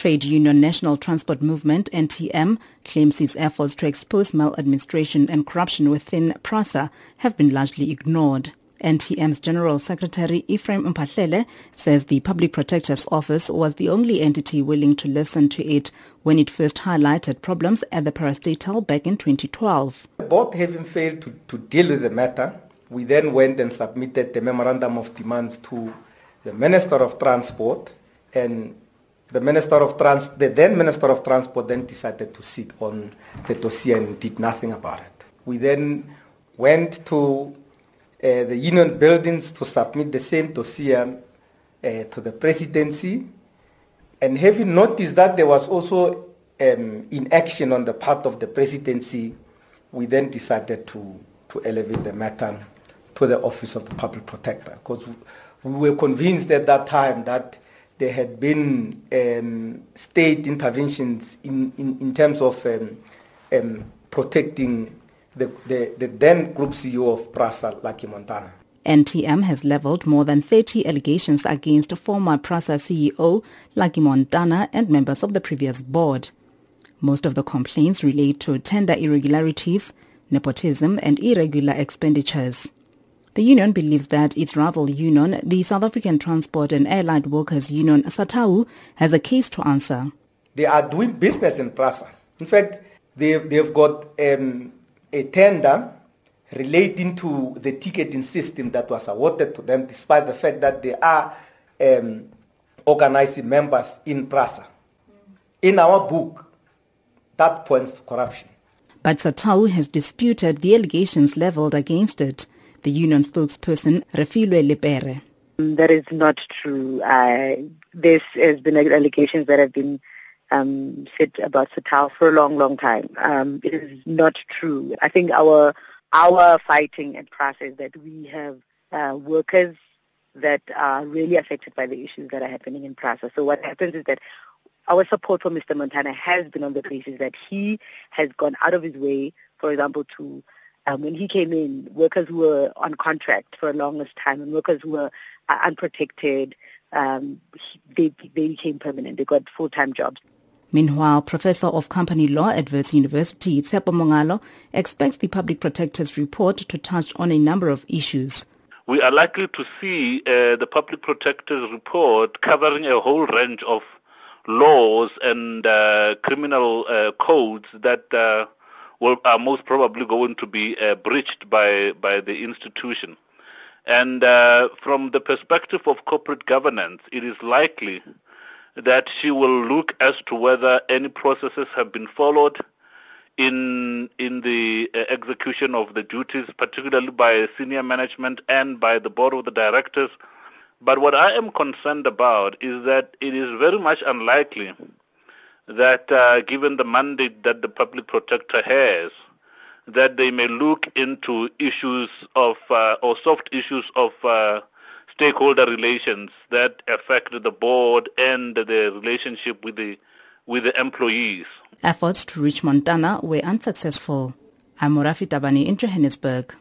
Trade Union National Transport Movement, NTM, claims its efforts to expose maladministration and corruption within PRASA have been largely ignored. NTM's General Secretary Ephraim Mphahlele says the Public Protector's Office was the only entity willing to listen to it when it first highlighted problems at the parastatal back in 2012. Both having failed to, to deal with the matter, we then went and submitted the memorandum of demands to the Minister of Transport and the Minister of Trans, the then Minister of Transport then decided to sit on the dossier and did nothing about it. We then went to uh, the union buildings to submit the same dossier uh, to the presidency, and having noticed that there was also um, inaction on the part of the presidency, we then decided to, to elevate the matter to the office of the public protector because we were convinced at that time that there had been um, state interventions in, in, in terms of um, um, protecting the, the, the, then group CEO of PRASA, Lucky Montana. NTM has leveled more than 30 allegations against former PRASA CEO Lucky Montana and members of the previous board. Most of the complaints relate to tender irregularities, nepotism and irregular expenditures. The union believes that its rival union, the South African Transport and Allied Workers Union, SATAWU, has a case to answer. They are doing business in PRASA. In fact, they, they've got um, a tender relating to the ticketing system that was awarded to them, despite the fact that they are um, organizing members in PRASA. In our book, that points to corruption. But SATAWU has disputed the allegations leveled against it the union spokesperson Refilwe Lepere. That is not true. Uh, this has been allegations that have been um, said about SATAWU for a long, long time. Um, it is not true. I think our our fighting and process that we have uh, workers that are really affected by the issues that are happening in PRASA. So what happens is that our support for Mr. Montana has been on the basis that he has gone out of his way, for example, to um, when he came in, workers who were on contract for a longest time and workers who were uh, unprotected, um, they, they became permanent. They got full-time jobs. Meanwhile, Professor of Company Law at Wits University, Tshepo Mongalo, expects the Public Protector's report to touch on a number of issues. We are likely to see uh, the Public Protector's report covering a whole range of laws and uh, criminal uh, codes that uh, will, are most probably going to be uh, breached by, by the institution. And uh, from the perspective of corporate governance, it is likely that she will look as to whether any processes have been followed in in the uh, execution of the duties, particularly by senior management and by the board of the directors. But what I am concerned about is that it is very much unlikely that uh, given the mandate that the public protector has, that they may look into issues of uh, or soft issues of uh, stakeholder relations that affect the board and the relationship with the with the employees. Efforts to reach Montana were unsuccessful. I'm Tabani in Johannesburg.